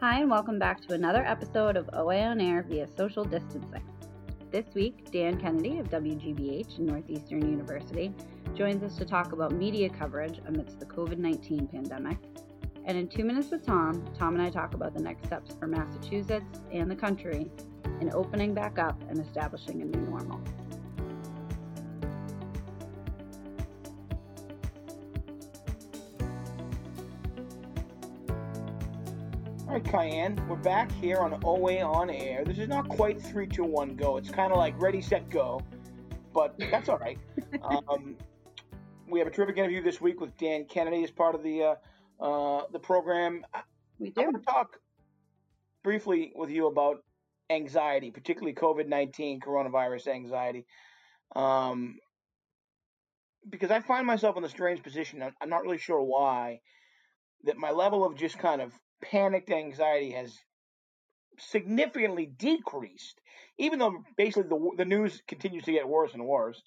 Hi, and welcome back to another episode of OA on Air via social distancing. This week, Dan Kennedy of WGBH and Northeastern University joins us to talk about media coverage amidst the COVID 19 pandemic. And in Two Minutes with Tom, Tom and I talk about the next steps for Massachusetts and the country in opening back up and establishing a new normal. All right, Kyan, we're back here on OA on air. This is not quite 3, 2, 1, go. It's kind of like ready, set, go, but that's all right. um, we have a terrific interview this week with Dan Kennedy as part of the uh, uh, the program. We do. I want to talk briefly with you about anxiety, particularly COVID nineteen coronavirus anxiety, um, because I find myself in a strange position. I'm not really sure why. That my level of just kind of panicked anxiety has significantly decreased, even though basically the the news continues to get worse and worse.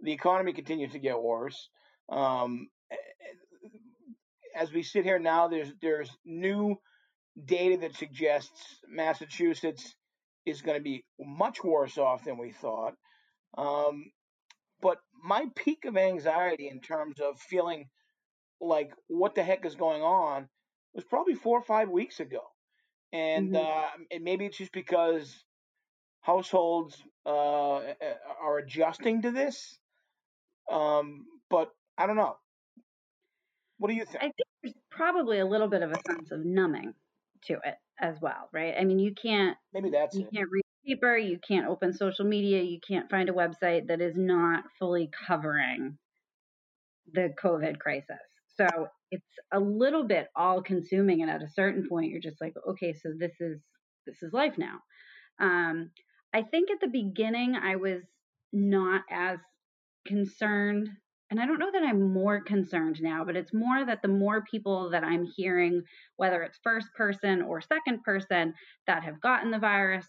The economy continues to get worse. Um, as we sit here now, there's there's new data that suggests Massachusetts is going to be much worse off than we thought. Um, but my peak of anxiety in terms of feeling like what the heck is going on was probably four or five weeks ago, and Mhm. uh, and maybe it's just because households uh, are adjusting to this. Um, but I don't know. What do you think? I think there's probably a little bit of a sense of numbing to it as well, right? I mean, you can't Maybe that's you it. can't read the paper, you can't open social media, you can't find a website that is not fully covering the COVID crisis. So it's a little bit all consuming and at a certain point you're just like, okay, so this is this is life now. Um, I think at the beginning I was not as concerned and I don't know that I'm more concerned now, but it's more that the more people that I'm hearing, whether it's first person or second person, that have gotten the virus,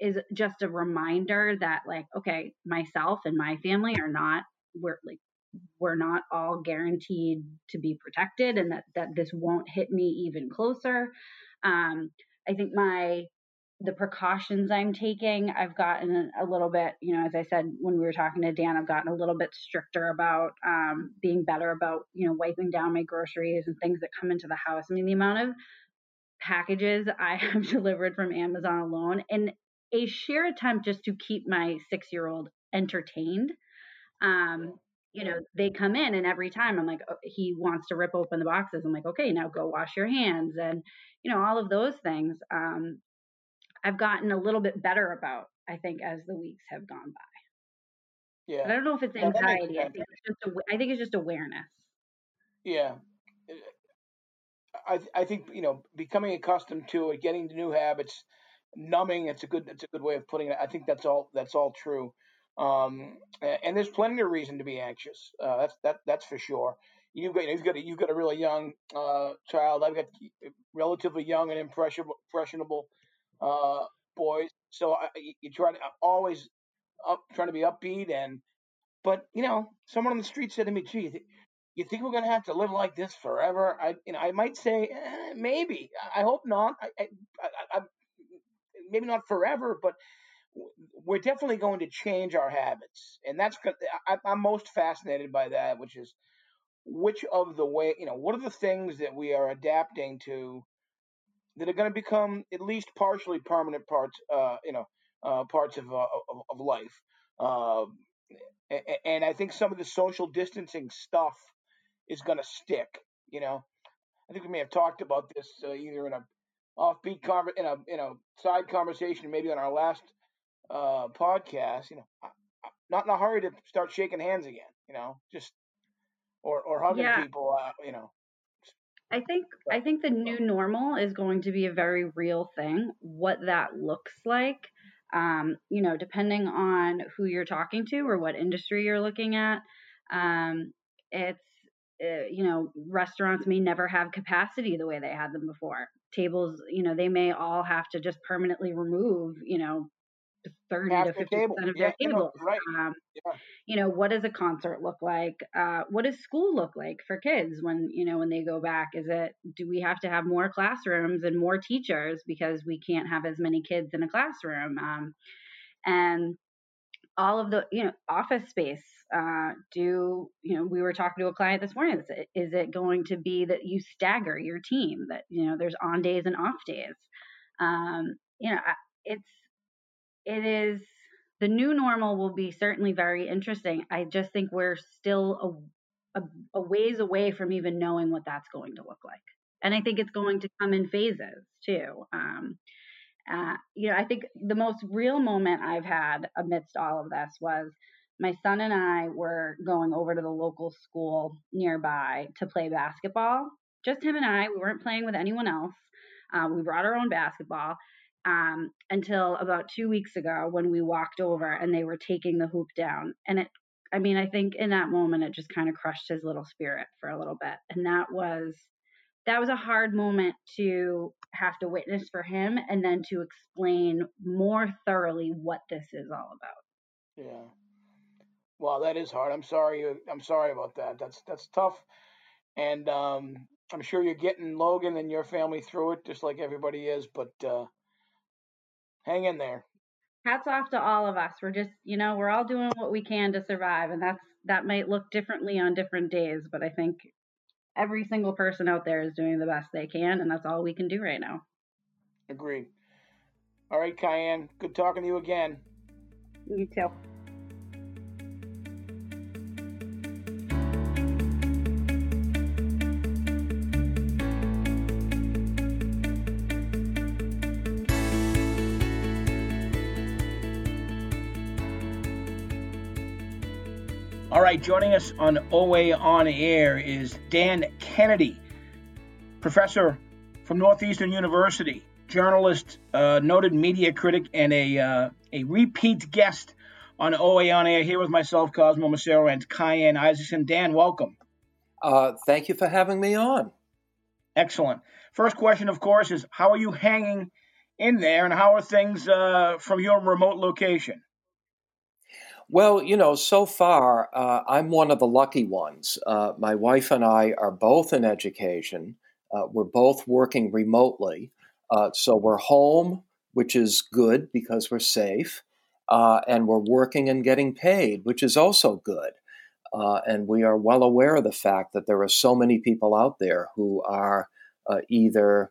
is just a reminder that, like, okay, myself and my family are not, we're like, we're not all guaranteed to be protected and that, that this won't hit me even closer. Um, I think my the precautions I'm taking, I've gotten a little bit, you know, as I said when we were talking to Dan, I've gotten a little bit stricter about um, being better about, you know, wiping down my groceries and things that come into the house. I mean, the amount of packages I have delivered from Amazon alone and a sheer attempt just to keep my six year old entertained. Um, you know, they come in and every time I'm like, oh, he wants to rip open the boxes. I'm like, okay, now go wash your hands and, you know, all of those things. Um, I've gotten a little bit better about, I think, as the weeks have gone by. Yeah. But I don't know if it's No, anxiety. I think it's just I think it's just awareness. Yeah. I I think you know becoming accustomed to it, getting to new habits, numbing. It's a good it's a good way of putting it. I think that's all that's all true. Um, and there's plenty of reason to be anxious. Uh, that's that that's for sure. You've got you've got a, you've got a really young uh, child. I've got relatively young and impressionable impressionable uh, boys. So I, you try to always up trying to be upbeat and but you know someone on the street said to me, "Gee, you thi- you think we're gonna have to live like this forever?" I you know I might say eh, maybe. I I hope not. I, I, I, I maybe not forever, but we're definitely going to change our habits, and that's I, I'm most fascinated by that, which is which of the way you know what are the things that we are adapting to that are going to become at least partially permanent parts, uh, you know, uh, parts of, uh, of of life. A- and I think some of the social distancing stuff is going to stick. You know, I think we may have talked about this uh, either in a offbeat conver- in a in a side conversation, maybe on our last uh, podcast. You know, I- not in a hurry to start shaking hands again. You know, just or or hugging Yeah, people. Uh, you know, I think I think the new normal is going to be a very real thing. What that looks like, um, you know, depending on who you're talking to or what industry you're looking at, um, it's uh, you know, restaurants may never have capacity the way they had them before. Tables, you know, they may all have to just permanently remove, you know, 30 to 50 percent of yeah, their tables. You know, right. Um, yeah. you know, what does a concert look like? Uh, what does school look like for kids when you know when they go back? Is it do we have to have more classrooms and more teachers because we can't have as many kids in a classroom? Um, and all of the you know office space uh, do you know we were talking to a client this morning is it, is it going to be that you stagger your team that you know there's on days and off days um, you know it's it is the new normal will be certainly very interesting i just think we're still a, a, a ways away from even knowing what that's going to look like and i think it's going to come in phases too um, uh, you know, I think the most real moment I've had amidst all of this was my son and I were going over to the local school nearby to play basketball. Just him and I. We weren't playing with anyone else. Uh, we brought our own basketball um, until about two weeks ago when we walked over and they were taking the hoop down. And it, I mean, I think in that moment it just kind of crushed his little spirit for a little bit. And that was that was a hard moment to have to witness for him and then to explain more thoroughly what this is all about. Yeah. Well, that is hard. I'm sorry. I'm sorry about that. That's that's tough, and um, I'm sure you're getting Logan and your family through it, just like everybody is. But uh, hang in there. Hats off to all of us. We're just, you know, we're all doing what we can to survive, and that's that might look differently on different days, but I think every single person out there is doing the best they can, and that's all we can do right now. Agreed. All right, Kyan, good talking to you again. You too. Right, joining us on OA On Air is Dan Kennedy, professor from Northeastern University, journalist, uh, noted media critic, and a uh, a repeat guest on OA On Air here with myself, Cosmo Macero, and Kyan Isaacson. Dan, welcome. Uh, thank you for having me on. Excellent. First question, of course, is how are you hanging in there, and how are things uh, from your remote location? Well, you know, so far, uh, I'm one of the lucky ones. Uh, my wife and I are both in education. Uh, we're both working remotely. Uh, so we're home, which is good because we're safe. Uh, and we're working and getting paid, which is also good. Uh, and we are well aware of the fact that there are so many people out there who are either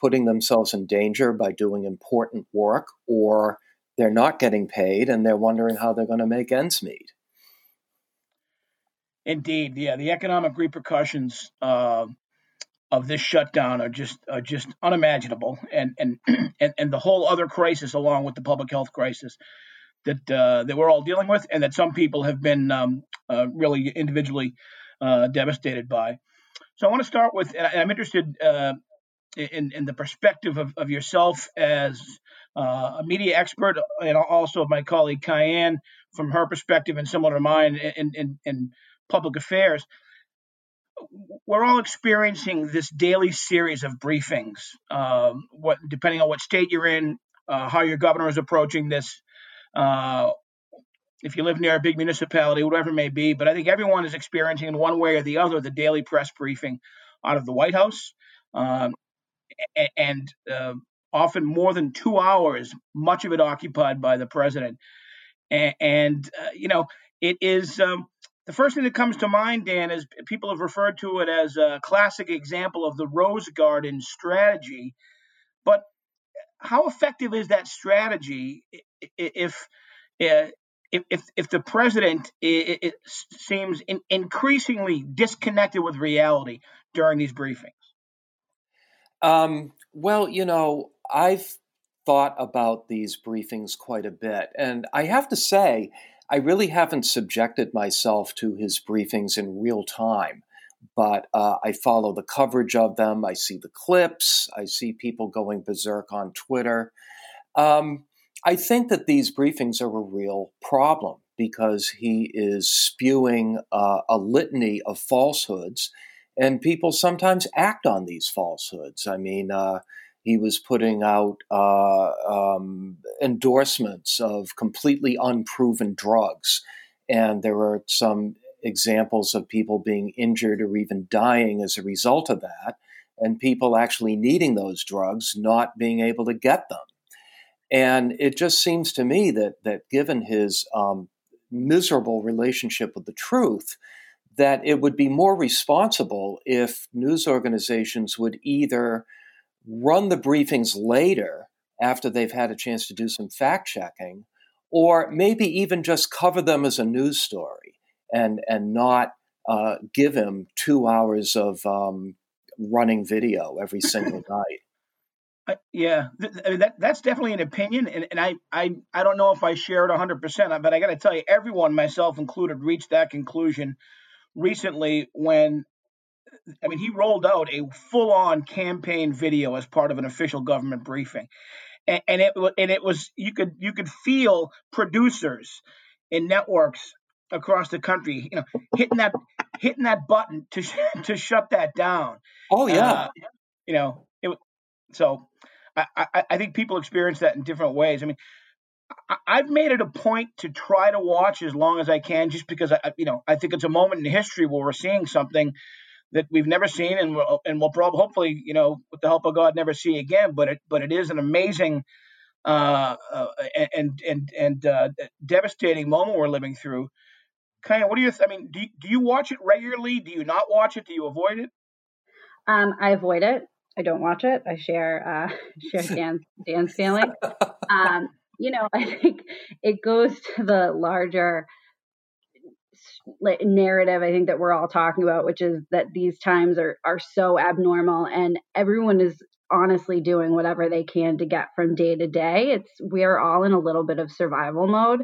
putting themselves in danger by doing important work or they're not getting paid and they're wondering how they're going to make ends meet. Indeed, yeah, the economic repercussions uh, of this shutdown are just are just unimaginable, and and and, and the whole other crisis, along with the public health crisis that uh, that we're all dealing with, and that some people have been um, uh, really individually uh, devastated by. So I want to start with, and I'm interested uh, in in the perspective of, of yourself as uh, a media expert, and also my colleague Kyan from her perspective and similar to mine in, in, in public affairs. We're all experiencing this daily series of briefings. Um, what, depending on what state you're in, uh, how your governor is approaching this, uh, if you live near a big municipality, whatever it may be. But I think everyone is experiencing in one way or the other the daily press briefing out of the White House. Um, and uh, often more than two hours, much of it occupied by the president. And, and uh, you know, it is um, the first thing that comes to mind, Dan, is people have referred to it as a classic example of the Rose Garden strategy. But how effective is that strategy if uh, if, if, if the president it, seems in, increasingly disconnected with reality during these briefings? Um, well, you know, I've thought about these briefings quite a bit, and I have to say, I really haven't subjected myself to his briefings in real time. But uh, I follow the coverage of them. I see the clips. I see people going berserk on Twitter. Um, I think that these briefings are a real problem because he is spewing uh, a litany of falsehoods, and people sometimes act on these falsehoods. I mean, uh, he was putting out uh, um, endorsements of completely unproven drugs. And there were some examples of people being injured or even dying as a result of that, and people actually needing those drugs not being able to get them. And it just seems to me that that given his um, miserable relationship with the truth, that it would be more responsible if news organizations would either run the briefings later after they've had a chance to do some fact checking, or maybe even just cover them as a news story and and not uh, give him two hours of um, running video every single night. Uh, yeah, I mean, that that's definitely an opinion, and, and I, I I don't know if I share it 100, percent but I got to tell you, everyone, myself included, reached that conclusion recently when, I mean, he rolled out a full-on campaign video as part of an official government briefing, and, and it and it was you could you could feel producers in networks across the country, you know, hitting that hitting that button to to shut that down. Oh yeah, uh, you know, it so I, I, I think people experience that in different ways. I mean, I, have made it a point to try to watch as long as I can, just because I, you know, I think it's a moment in history where we're seeing something that we've never seen, and we'll, and we'll probably, hopefully, you know, with the help of God, never see again. But it, but it is an amazing uh, uh, and and and uh, devastating moment we're living through. Kind of, what do you? I mean, do you, do you watch it regularly? Do you not watch it? Do you avoid it? Um, I avoid it. I don't watch it. I share uh, share Dan's Dan's feeling. Um, you know, I think it goes to the larger narrative. I think that we're all talking about, which is that these times are are so abnormal, and everyone is honestly doing whatever they can to get from day to day. It's we are all in a little bit of survival mode.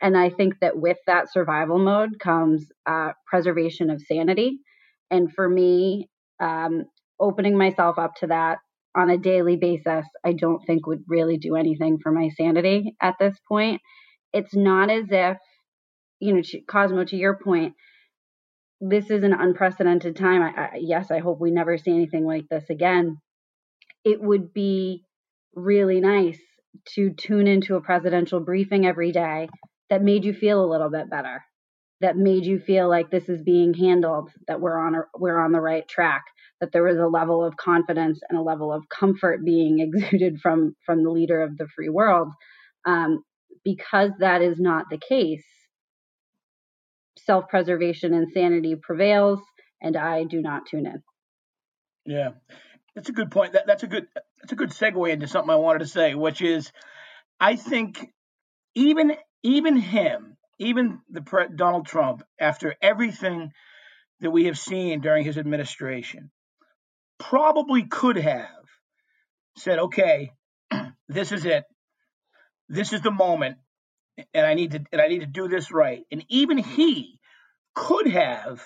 And I think that with that survival mode comes uh, preservation of sanity. And for me, um, opening myself up to that on a daily basis, I don't think would really do anything for my sanity at this point. It's not as if, you know, to, Cosmo, to your point, this is an unprecedented time. I, I, yes, I hope we never see anything like this again. It would be really nice to tune into a presidential briefing every day that made you feel a little bit better, that made you feel like this is being handled, that we're on a, we're on the right track that there was a level of confidence and a level of comfort being exuded from from the leader of the free world um, because that is not the case self-preservation and sanity prevails and i do not tune in yeah that's a good point that, that's a good that's a good segue into something i wanted to say which is i think even even him even the pre- donald trump after everything that we have seen during his administration probably could have said, okay, this is it. This is the moment. And I need to and I need to do this right. And even he could have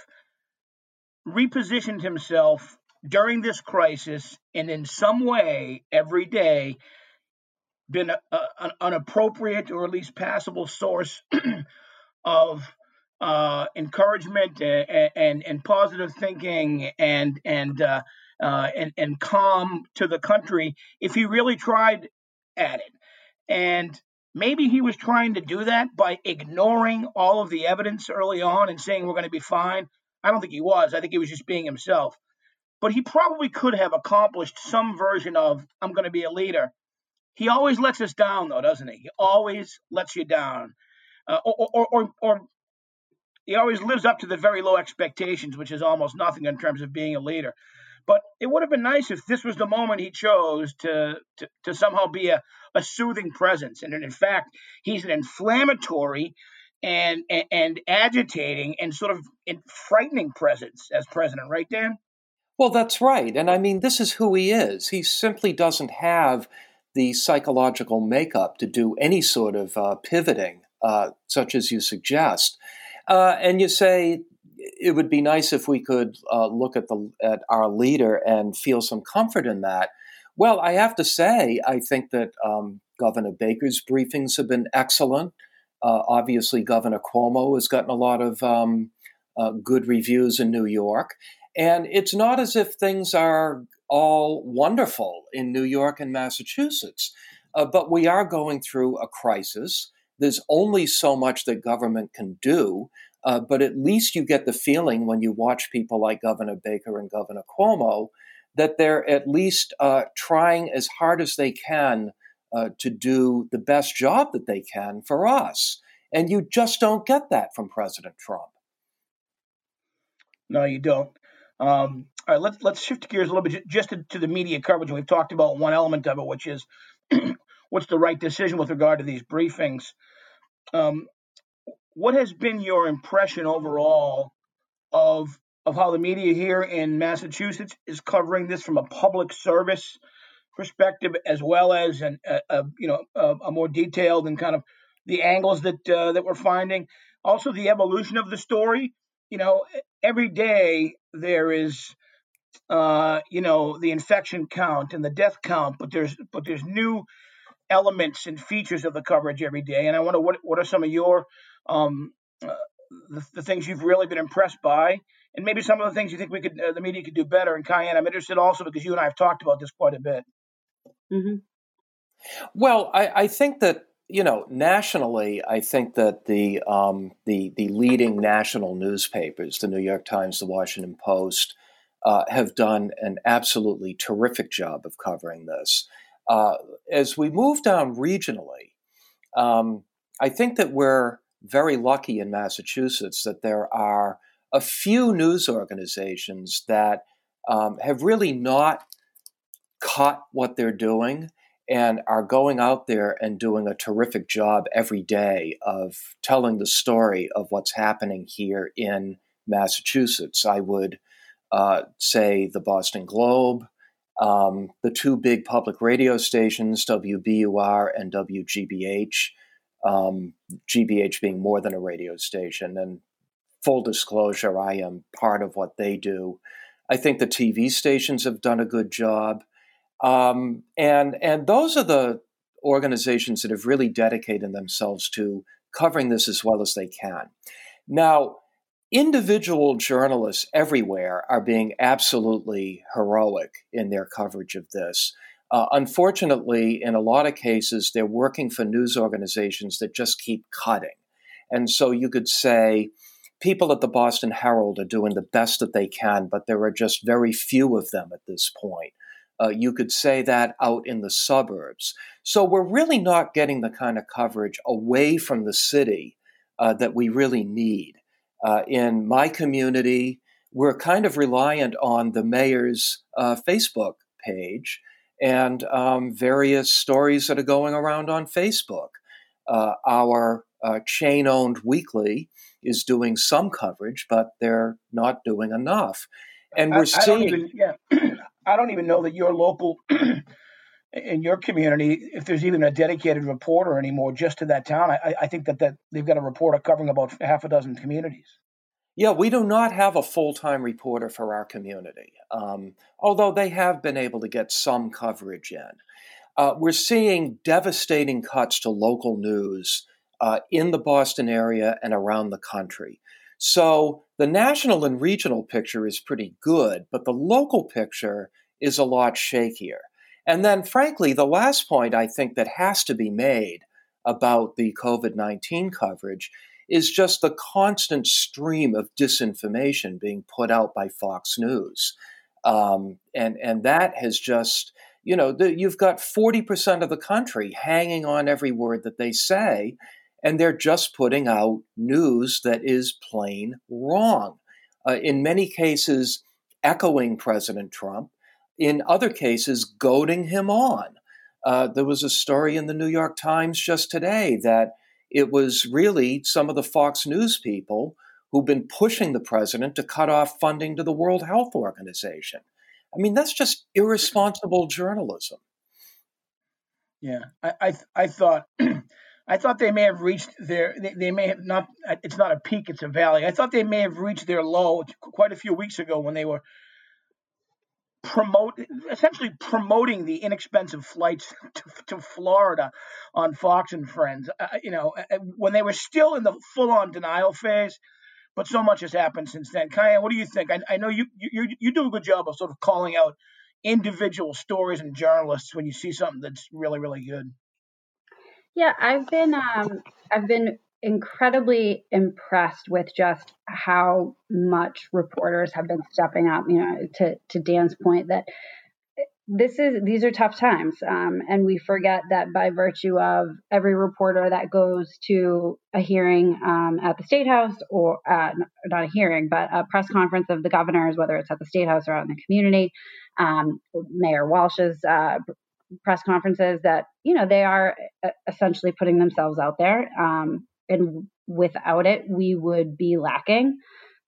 repositioned himself during this crisis and in some way every day been a, a, an appropriate or at least passable source of uh, encouragement and, and, and positive thinking and and uh, uh, and, and calm to the country if he really tried at it. And maybe he was trying to do that by ignoring all of the evidence early on and saying we're going to be fine. I don't think he was. I think he was just being himself. But he probably could have accomplished some version of I'm going to be a leader. He always lets us down, though, doesn't he? He always lets you down. Uh, or, or, or, or he always lives up to the very low expectations, which is almost nothing in terms of being a leader. But it would have been nice if this was the moment he chose to to, to somehow be a, a soothing presence. And in fact, he's an inflammatory and, and, and agitating and sort of frightening presence as president, right, Dan? Well, that's right. And I mean, this is who he is. He simply doesn't have the psychological makeup to do any sort of uh, pivoting, uh, such as you suggest. Uh, and you say it would be nice if we could uh, look at the at our leader and feel some comfort in that. Well, I have to say, I think that um, Governor Baker's briefings have been excellent. Uh, obviously, Governor Cuomo has gotten a lot of um, uh, good reviews in New York, and it's not as if things are all wonderful in New York and Massachusetts. Uh, but we are going through a crisis. There's only so much that government can do. Uh, but at least you get the feeling when you watch people like Governor Baker and Governor Cuomo that they're at least uh, trying as hard as they can uh, to do the best job that they can for us. And you just don't get that from President Trump. No, you don't. Um, all right, let's let's shift gears a little bit just to, to the media coverage. We've talked about one element of it, which is what's the right decision with regard to these briefings. Um, what has been your impression overall of of how the media here in Massachusetts is covering this from a public service perspective, as well as an, a, a you know a, a, more detailed and kind of the angles that uh, that we're finding. Also, the evolution of the story. You know, every day there is uh, you know the infection count and the death count, but there's but there's new elements and features of the coverage every day. And I wonder what what are some of your um, uh, the, the, things you've really been impressed by, and maybe some of the things you think we could uh, the media could do better. And Kyan, I'm interested also because you and I have talked about this quite a bit. Mm-hmm. Well, I, I, think that you know nationally, I think that the um, the the leading national newspapers, the New York Times, the Washington Post, uh, have done an absolutely terrific job of covering this. Uh, as we move down regionally, um, I think that we're very lucky in Massachusetts that there are a few news organizations that um, have really not caught what they're doing and are going out there and doing a terrific job every day of telling the story of what's happening here in Massachusetts. I would uh, say the Boston Globe, um, the two big public radio stations, WBUR and WGBH, um, GBH being more than a radio station. And full disclosure, I am part of what they do. I think the TV stations have done a good job. Um, and, and those are the organizations that have really dedicated themselves to covering this as well as they can. Now, individual journalists everywhere are being absolutely heroic in their coverage of this. Uh, unfortunately, in a lot of cases, they're working for news organizations that just keep cutting. And so you could say people at the Boston Herald are doing the best that they can, but there are just very few of them at this point. Uh, you could say that out in the suburbs. So we're really not getting the kind of coverage away from the city uh, that we really need. Uh, in my community, we're kind of reliant on the mayor's uh, Facebook page and um, various stories that are going around on Facebook. Uh, our uh, chain owned weekly is doing some coverage, but they're not doing enough. And we're I, seeing. I don't even, yeah, I don't even know that your local. in your community, if there's even a dedicated reporter anymore just to that town, I, I think that, that they've got a reporter covering about half a dozen communities. Yeah, we do not have a full time reporter for our community, um, although they have been able to get some coverage in. Uh, we're seeing devastating cuts to local news uh, in the Boston area and around the country. So the national and regional picture is pretty good, but the local picture is a lot shakier. And then, frankly, the last point I think that has to be made about the COVID 19 coverage is just the constant stream of disinformation being put out by Fox News. Um, and, and that has just, you know, the, you've got 40% of the country hanging on every word that they say, and they're just putting out news that is plain wrong. Uh, in many cases, echoing President Trump, in other cases, goading him on. Uh, there was a story in the New York Times just today that it was really some of the Fox News people who've been pushing the president to cut off funding to the World Health Organization. I mean, that's just irresponsible journalism. Yeah, I I, I thought I thought they may have reached their they, they, may have not. It's not a peak; it's a valley. I thought they may have reached their low quite a few weeks ago when they were promote essentially promoting the inexpensive flights to, to Florida on Fox and Friends. Uh, you know, uh, uh, when they were still in the full-on denial phase, but so much has happened since then. Kaya, what do you think? I, I know you, you you do a good job of sort of calling out individual stories and journalists when you see something that's really really good? Yeah, I've been um, I've been incredibly impressed with just how much reporters have been stepping up. You know, to to Dan's point that this is these are tough times um, and we forget that by virtue of every reporter that goes to a hearing um, at the state house or uh, not a hearing but a press conference of the governors whether it's at the state house or out in the community um, mayor walsh's uh, press conferences that you know they are uh, essentially putting themselves out there um, and without it we would be lacking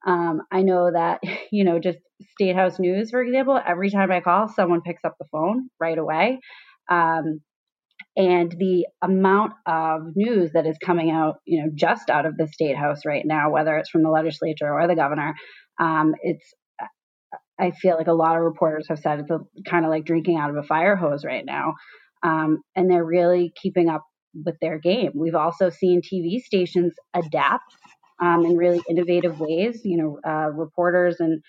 um, I know that, you know, just State House News, for example, every time I call, someone picks up the phone right away. Um, and the amount of news that is coming out, you know, just out of the State House right now, whether it's from the legislature or the governor, um, it's, I feel like a lot of reporters have said it's kind of like drinking out of a fire hose right now. Um, and they're really keeping up with their game. We've also seen TV stations adapt um, in really innovative ways. You know, uh, reporters and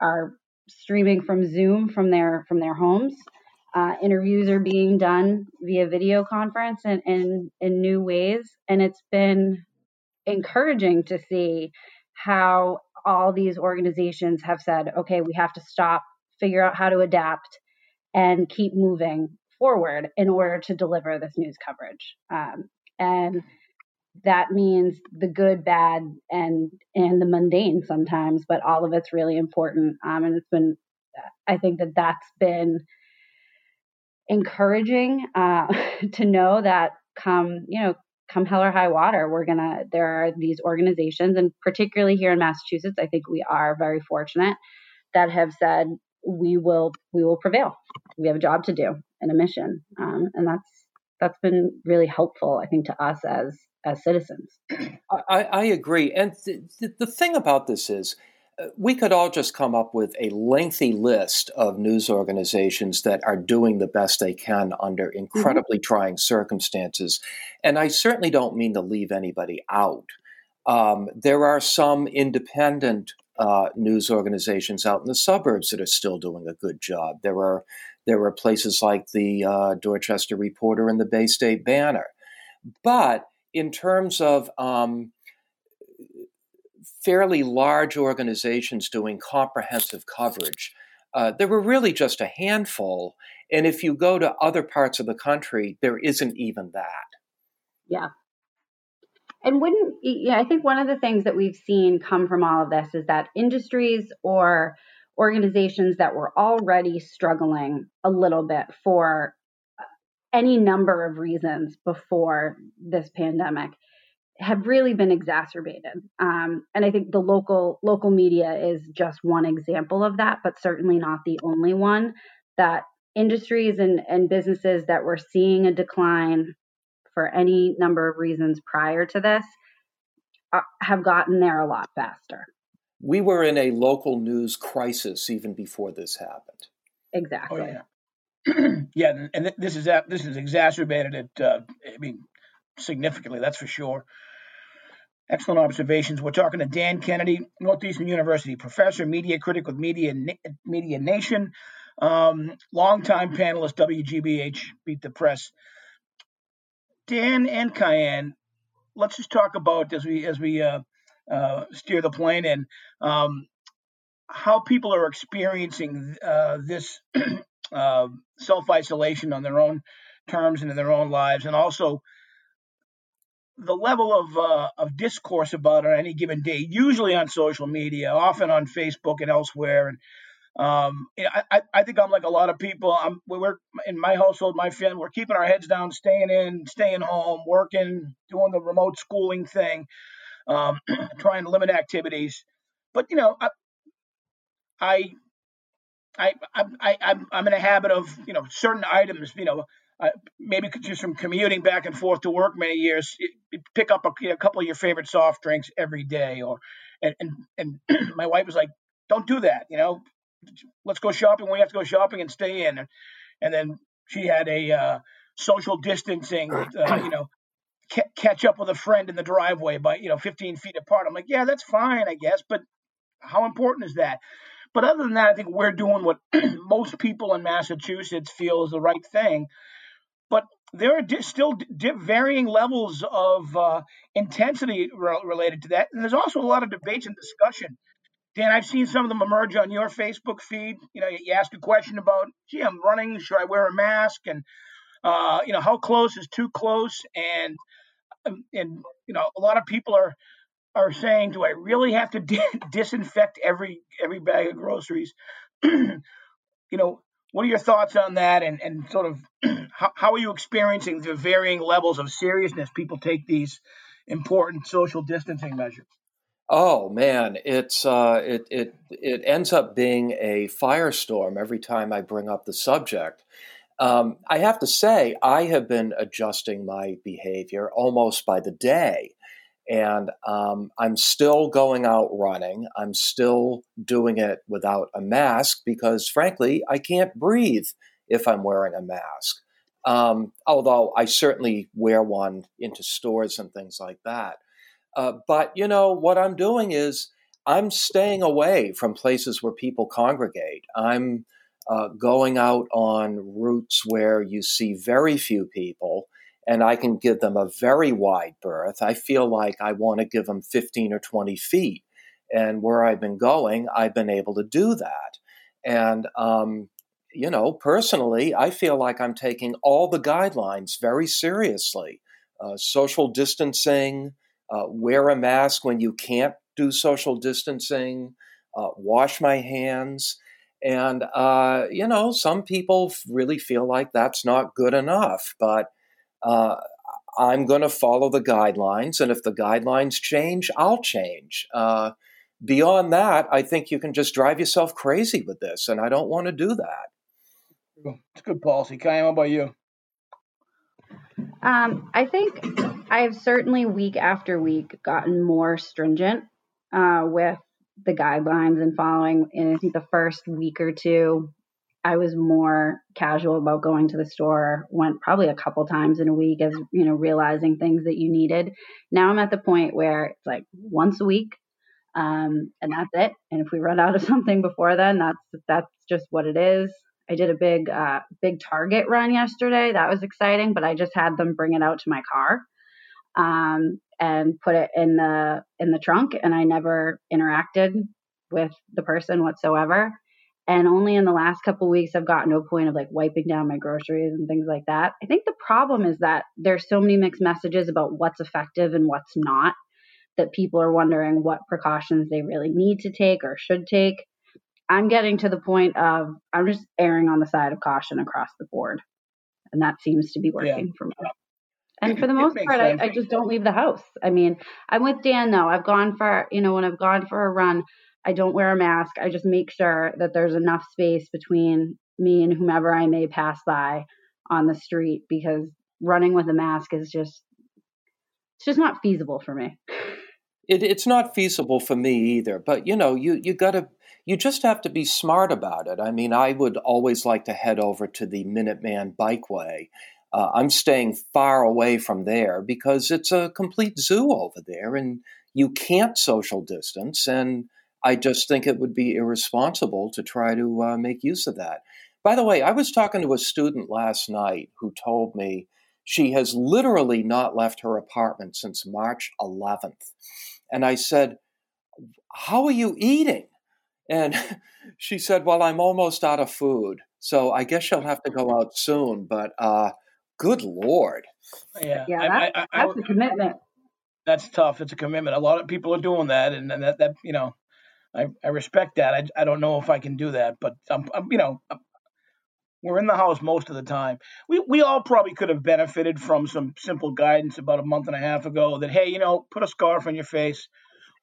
are streaming from Zoom from their from their homes. Uh, interviews are being done via video conference and in, in new ways, and it's been encouraging to see how all these organizations have said, okay, we have to stop, figure out how to adapt, and keep moving forward in order to deliver this news coverage. Um, and that means the good, bad, and and the mundane sometimes, but all of it's really important. Um, and it's been, I think that that's been encouraging uh, to know that come you know come hell or high water, we're gonna there are these organizations, and particularly here in Massachusetts, I think we are very fortunate that have said we will we will prevail. We have a job to do and a mission, um, and that's that's been really helpful, I think, to us as as citizens. I, I agree. And th- the thing about this is, uh, we could all just come up with a lengthy list of news organizations that are doing the best they can under mm-hmm. incredibly mm-hmm. trying circumstances. And I certainly don't mean to leave anybody out. Um, there are some independent uh, news organizations out in the suburbs that are still doing a good job. There are there were places like the uh, Dorchester Reporter and the Bay State Banner. But in terms of um, fairly large organizations doing comprehensive coverage, uh, there were really just a handful. And if you go to other parts of the country, there isn't even that. Yeah. And wouldn't, yeah, I think one of the things that we've seen come from all of this is that industries or organizations that were already struggling a little bit for any number of reasons before this pandemic have really been exacerbated. Um, and I think the local local media is just one example of that, but certainly not the only one. That industries and, and businesses that were seeing a decline for any number of reasons prior to this uh, have gotten there a lot faster. We were in a local news crisis even before this happened. Exactly. Oh, yeah. yeah, and this is this is exacerbated it. Uh, I mean, significantly. That's for sure. Excellent observations. We're talking to Dan Kennedy, Northeastern University professor, media critic with Media Media Nation, um, longtime panelist, WGBH Beat the Press. Dan and Kyan, let's just talk about as we as we uh, uh, steer the plane in um, how people are experiencing uh, this uh, self isolation on their own terms and in their own lives, and also the level of uh, of discourse about it on any given day, usually on social media, often on Facebook and elsewhere. And um, I, I think I'm like a lot of people. I'm we're in my household, my family, we're keeping our heads down, staying in, staying home, working, doing the remote schooling thing, um, trying to limit activities. But you know, I, I I, I, I, I'm in a habit of, you know, certain items, you know, maybe just from commuting back and forth to work many years, pick up a, you know, a, couple of your favorite soft drinks every day. Or, and, and, and my wife was like, don't do that. You know, let's go shopping. We have to go shopping and stay in. And, and then she had a uh, social distancing, uh, you know, ca- catch up with a friend in the driveway by, you know, 15 feet apart. I'm like, yeah, that's fine, I guess. But how important is that? but other than that, I think we're doing what most people in Massachusetts feel is the right thing. But there are di- still di- varying levels of uh, intensity re- related to that, and there's also a lot of debates and discussion. Dan, I've seen some of them emerge on your Facebook feed. You know, you ask a question about, gee, I'm running, should I wear a mask? And uh, you know, how close is too close? And um, and you know, a lot of people are are saying, do I really have to di- disinfect every every bag of groceries? you know, what are your thoughts on that? And and sort of how, how are you experiencing the varying levels of seriousness people take these important social distancing measures? Oh man, it's uh, it it it ends up being a firestorm every time I bring up the subject. Um, I have to say, I have been adjusting my behavior almost by the day. And um, I'm still going out running. I'm still doing it without a mask because, frankly, I can't breathe if I'm wearing a mask. Um, although I certainly wear one into stores and things like that. Uh, but, you know, what I'm doing is I'm staying away from places where people congregate. I'm uh, going out on routes where you see very few people and I can give them a very wide berth. I feel like I want to give them 15 or 20 feet. And where I've been going, I've been able to do that. And, um, you know, personally, I feel like I'm taking all the guidelines very seriously. Uh, social distancing, uh, wear a mask when you can't do social distancing, uh, wash my hands. And, uh, you know, some people really feel like that's not good enough. But uh, I'm going to follow the guidelines. And if the guidelines change, I'll change. Uh, beyond that, I think you can just drive yourself crazy with this. And I don't want to do that. It's good policy. Kai, how about you? Um, I think I've certainly week after week gotten more stringent uh, with the guidelines and following. And I think the first week or two, I was more casual about going to the store, went probably a couple times in a week as, you know, realizing things that you needed. Now I'm at the point where it's like once a week. Um, and that's it. And if we run out of something before then, that's that's just what it is. I did a big uh, big Target run yesterday. That was exciting, but I just had them bring it out to my car um, and put it in the in the trunk, and I never interacted with the person whatsoever. And only in the last couple weeks, I've gotten to a point of like wiping down my groceries and things like that. I think the problem is that there's so many mixed messages about what's effective and what's not that people are wondering what precautions they really need to take or should take. I'm getting to the point of I'm just erring on the side of caution across the board. And that seems to be working yeah. for me. And for the most part, I, I, just don't leave the house. I mean, I'm with Dan though. I've gone for, you know, when I've gone for a run, I don't wear a mask. I just make sure that there's enough space between me and whomever I may pass by on the street because running with a mask is just it's just not feasible for me. It, it's not feasible for me either. But you know, you you got to you just have to be smart about it. I mean, I would always like to head over to the Minuteman Bikeway. Uh, I'm staying far away from there because it's a complete zoo over there, and you can't social distance. And I just think it would be irresponsible to try to uh, make use of that. By the way, I was talking to a student last night who told me she has literally not left her apartment since March 11th. And I said, How are you eating? And she said, Well, I'm almost out of food. So I guess she'll have to go out soon. But uh, good Lord. Yeah, yeah that, I, I, I, that's a commitment. That's tough. It's a commitment. A lot of people are doing that. And, and that, that, you know, I, I respect that. I, I don't know if I can do that, but I'm, I'm you know, I'm, we're in the house most of the time. We we all probably could have benefited from some simple guidance about a month and a half ago that hey, you know, put a scarf on your face,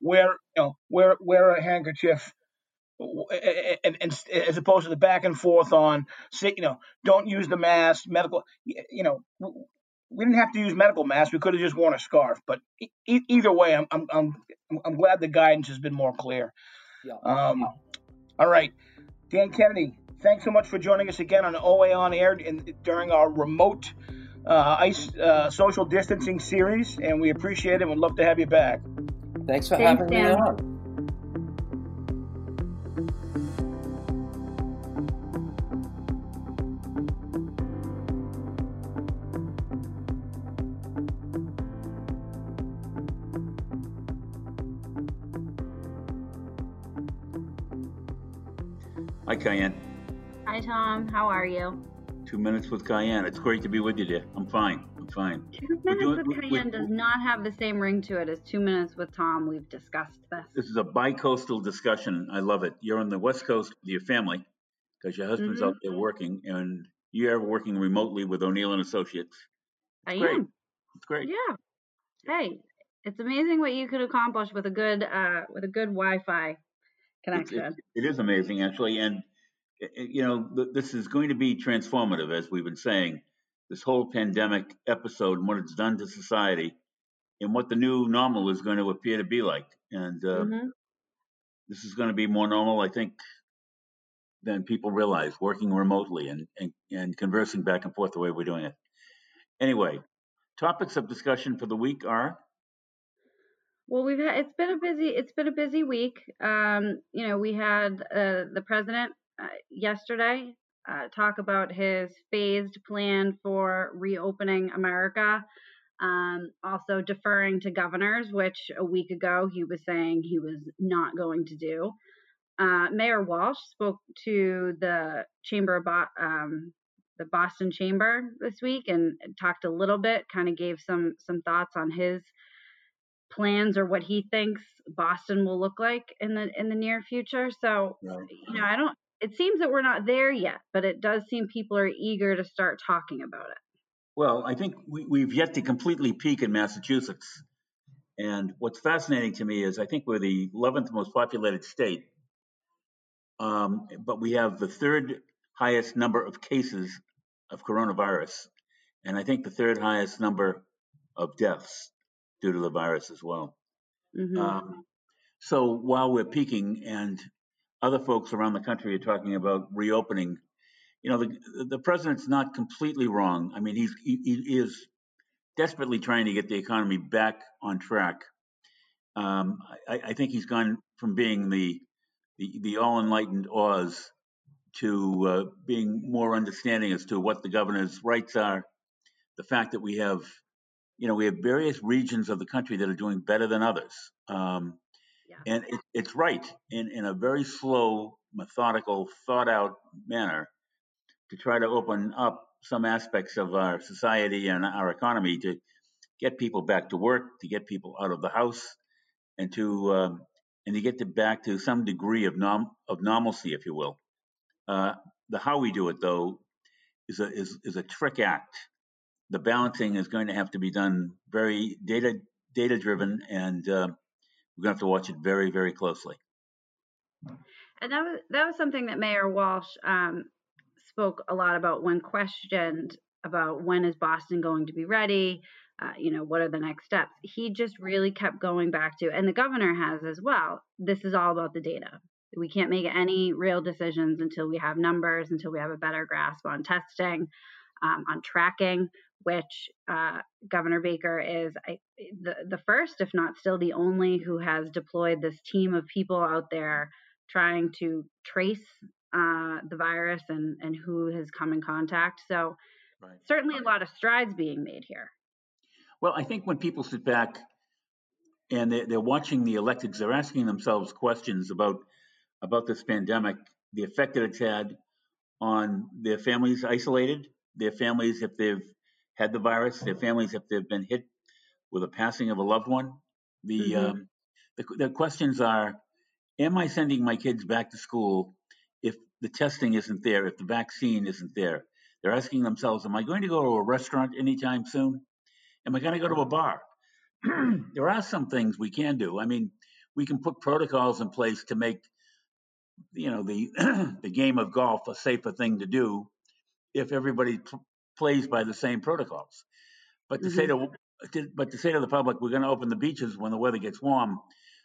wear you know, wear wear a handkerchief, and, and, as opposed to the back and forth on say you know, don't use the mask, medical, you know. We didn't have to use medical masks. We could have just worn a scarf. But e- either way, I'm, I'm I'm I'm glad the guidance has been more clear. Yeah. Um, all right, Dan Kennedy, thanks so much for joining us again on OA on Air in, during our remote uh, ice uh, social distancing series, and we appreciate it. We'd love to have you back. Thanks for thanks, having Dan. me on. Kyan. Hi, Tom. How are you? Two minutes with Kyan. It's great to be with you, dear. I'm fine. I'm fine. Two minutes doing, with Kyan does not have the same ring to it as two minutes with Tom. We've discussed this. This is a bi-coastal discussion. I love it. You're on the West Coast with your family because your husband's mm-hmm. out there working, and you're working remotely with O'Neill and Associates. It's I great. am. It's great. Yeah. Hey, it's amazing what you could accomplish with a good uh, with a good Wi-Fi connection. It, it, it is amazing, actually, and you know this is going to be transformative, as we've been saying. This whole pandemic episode and what it's done to society, and what the new normal is going to appear to be like, and uh, mm-hmm. this is going to be more normal, I think, than people realize. Working remotely and, and and conversing back and forth the way we're doing it. Anyway, topics of discussion for the week are well, we've had it's been a busy it's been a busy week. Um, you know, we had uh, the president uh, yesterday uh, talk about his phased plan for reopening America. Um, also deferring to governors, which a week ago he was saying he was not going to do. Uh, Mayor Walsh spoke to the chamber of Bo- um, the Boston Chamber this week and talked a little bit, kind of gave some some thoughts on his plans or what he thinks Boston will look like in the in the near future. So, right. you know, I don't it seems that we're not there yet, but it does seem people are eager to start talking about it. Well, I think we, we've yet to completely peak in Massachusetts. And what's fascinating to me is I think we're the 11th most populated state, um, but we have the third highest number of cases of coronavirus, and I think the third highest number of deaths due to the virus as well. Mm-hmm. Um, so while we're peaking and other folks around the country are talking about reopening, you know, the the president's not completely wrong. I mean, he's he, he is desperately trying to get the economy back on track. Um, I, I, think he's gone from being the the, the all enlightened Oz to uh, being more understanding as to what the governor's rights are, the fact that we have you know, we have various regions of the country that are doing better than others. Um, yeah. And it, it's right in, in a very slow, methodical, thought out manner to try to open up some aspects of our society and our economy to get people back to work, to get people out of the house, and to um, and to get to back to some degree of nom- of normalcy, if you will. Uh, the how we do it, though, is a is, is a trick act the balancing is going to have to be done very data data driven, and uh, we're going to have to watch it very very closely. And that was that was something that Mayor Walsh um, spoke a lot about when questioned about when is Boston going to be ready. Uh, you know, what are the next steps? He just really kept going back to, and the governor has as well. This is all about the data. We can't make any real decisions until we have numbers, until we have a better grasp on testing, um, on tracking which uh, Governor Baker is I, the the first, if not still the only, who has deployed this team of people out there trying to trace uh, the virus and and who has come in contact. So right. certainly a lot of strides being made here. Well, I think when people sit back and they're, they're watching the electeds, they're asking themselves questions about about this pandemic, the effect that it's had on their families isolated, their families if they've had the virus, their families, if they've been hit with a passing of a loved one. The, mm-hmm. um, the, the questions are: Am I sending my kids back to school if the testing isn't there, if the vaccine isn't there? They're asking themselves: Am I going to go to a restaurant anytime soon? Am I going to go to a bar? there are some things we can do. I mean, we can put protocols in place to make you know the the game of golf a safer thing to do if everybody plays by the same protocols. But to mm-hmm. say to, to, but to say to the public, we're going to open the beaches when the weather gets warm,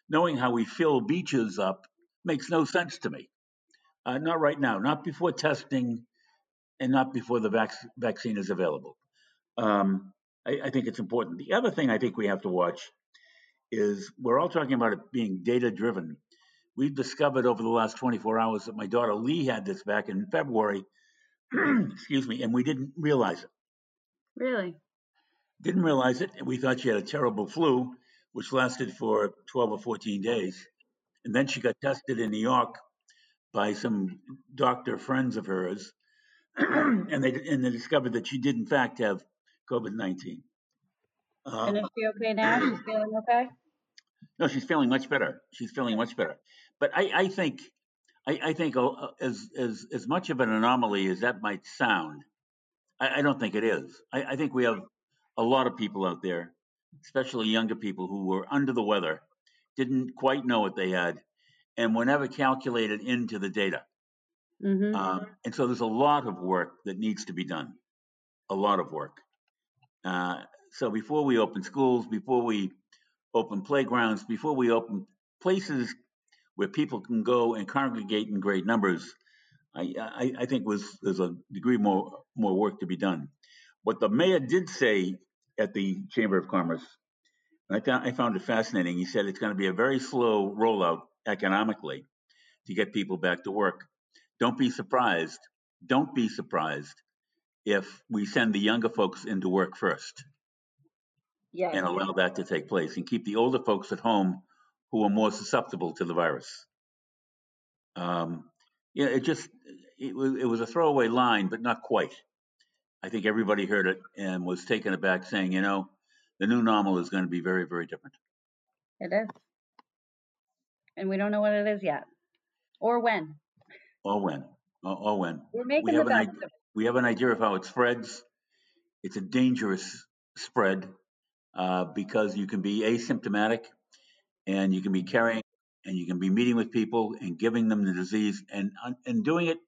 knowing how we fill beaches up makes no sense to me. Uh, not right now, not before testing, and not before the vac- vaccine is available. Um, I, I think it's important. The other thing I think we have to watch is we're all talking about it being data driven. We've discovered over the last 24 hours that my daughter Lee had this back in February excuse me, and we didn't realize it. Really? Didn't realize it, and we thought she had a terrible flu, which lasted for 12 or 14 days. And then she got tested in New York by some doctor friends of hers, and they and they discovered that she did in fact have COVID nineteen. and is um, she okay now? She's feeling okay. No, she's feeling much better. She's feeling much better. But I, I think, I, I think uh, as as as much of an anomaly as that might sound, I, I don't think it is. I, I think we have a lot of people out there, especially younger people, who were under the weather, didn't quite know what they had, and were never calculated into the data. Mm-hmm. Um, and so there's a lot of work that needs to be done, a lot of work. Uh, so before we open schools, before we open playgrounds, before we open places where people can go and congregate in great numbers, I, I, I think was there's a degree more more work to be done. What the mayor did say at the Chamber of Commerce, I found I found it fascinating. He said it's going to be a very slow rollout economically to get people back to work. Don't be surprised. Don't be surprised if we send the younger folks into work first Yeah. and allow that to take place and keep the older folks at home who are more susceptible to the virus. Um, yeah, it just it was, it was a throwaway line, but not quite. I think everybody heard it and was taken aback, saying, you know, the new normal is going to be very, very different. It is. And we don't know what it is yet or when. Or when, or, or when. We're making We the have an best idea. We have an idea of how it spreads. It's a dangerous spread uh, because you can be asymptomatic and you can be carrying and you can be meeting with people and giving them the disease and and doing it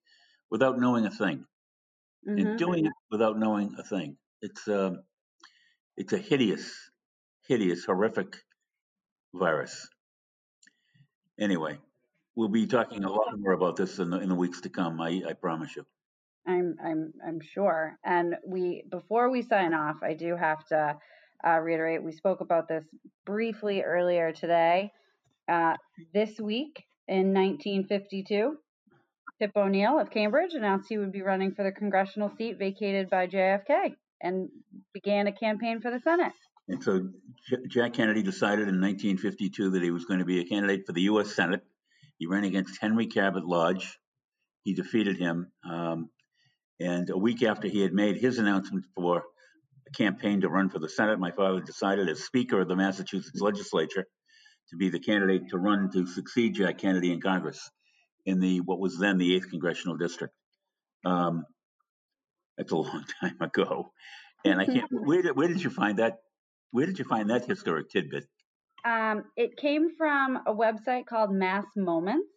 without knowing a thing Mhm. and doing it without knowing a thing. It's a it's a hideous, hideous, horrific virus. Anyway, we'll be talking a lot more about this in the, in the weeks to come. I, I promise you. I'm I'm I'm sure. And we before we sign off, I do have to uh, reiterate. We spoke about this briefly earlier today. Uh, this week in 1952, Tip O'Neill of Cambridge announced he would be running for the congressional seat vacated by JFK and began a campaign for the Senate. And so Jack Kennedy decided in 1952 that he was going to be a candidate for the U.S. Senate. He ran against Henry Cabot Lodge. He defeated him. Um, and a week after he had made his announcement for campaign to run for the Senate, my father decided, as Speaker of the Massachusetts Legislature, to be the candidate to run to succeed Jack Kennedy in Congress in the what was then the eighth congressional district. Um, that's a long time ago, and I can't. Where did where did you find that? Where did you find that historic tidbit? Um, it came from a website called Mass Moments.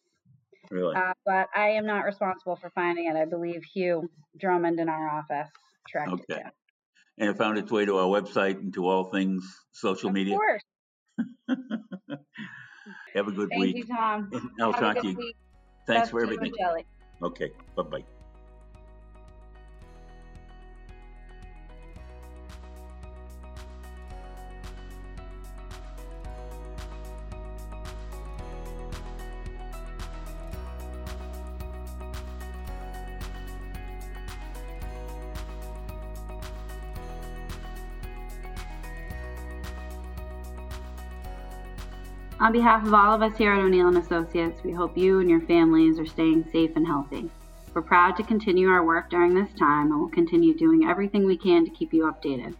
Really? Uh, but I am not responsible for finding it. I believe Hugh Drummond in our office tracked it Okay. down. And it found its way to our website and to all things social Of media. course. Have a good Thank week. you, Tom. I'll Have a talk good to you. week. Thanks Best for to you and everything. Okay. Bye bye. On behalf of all of us here at O'Neill and Associates, we hope you and your families are staying safe and healthy. We're proud to continue our work during this time and will continue doing everything we can to keep you updated.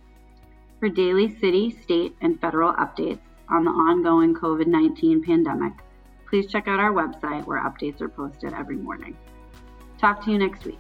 For daily city, state, and federal updates on the ongoing COVID 19 pandemic, please check out our website where updates are posted every morning. Talk to you next week.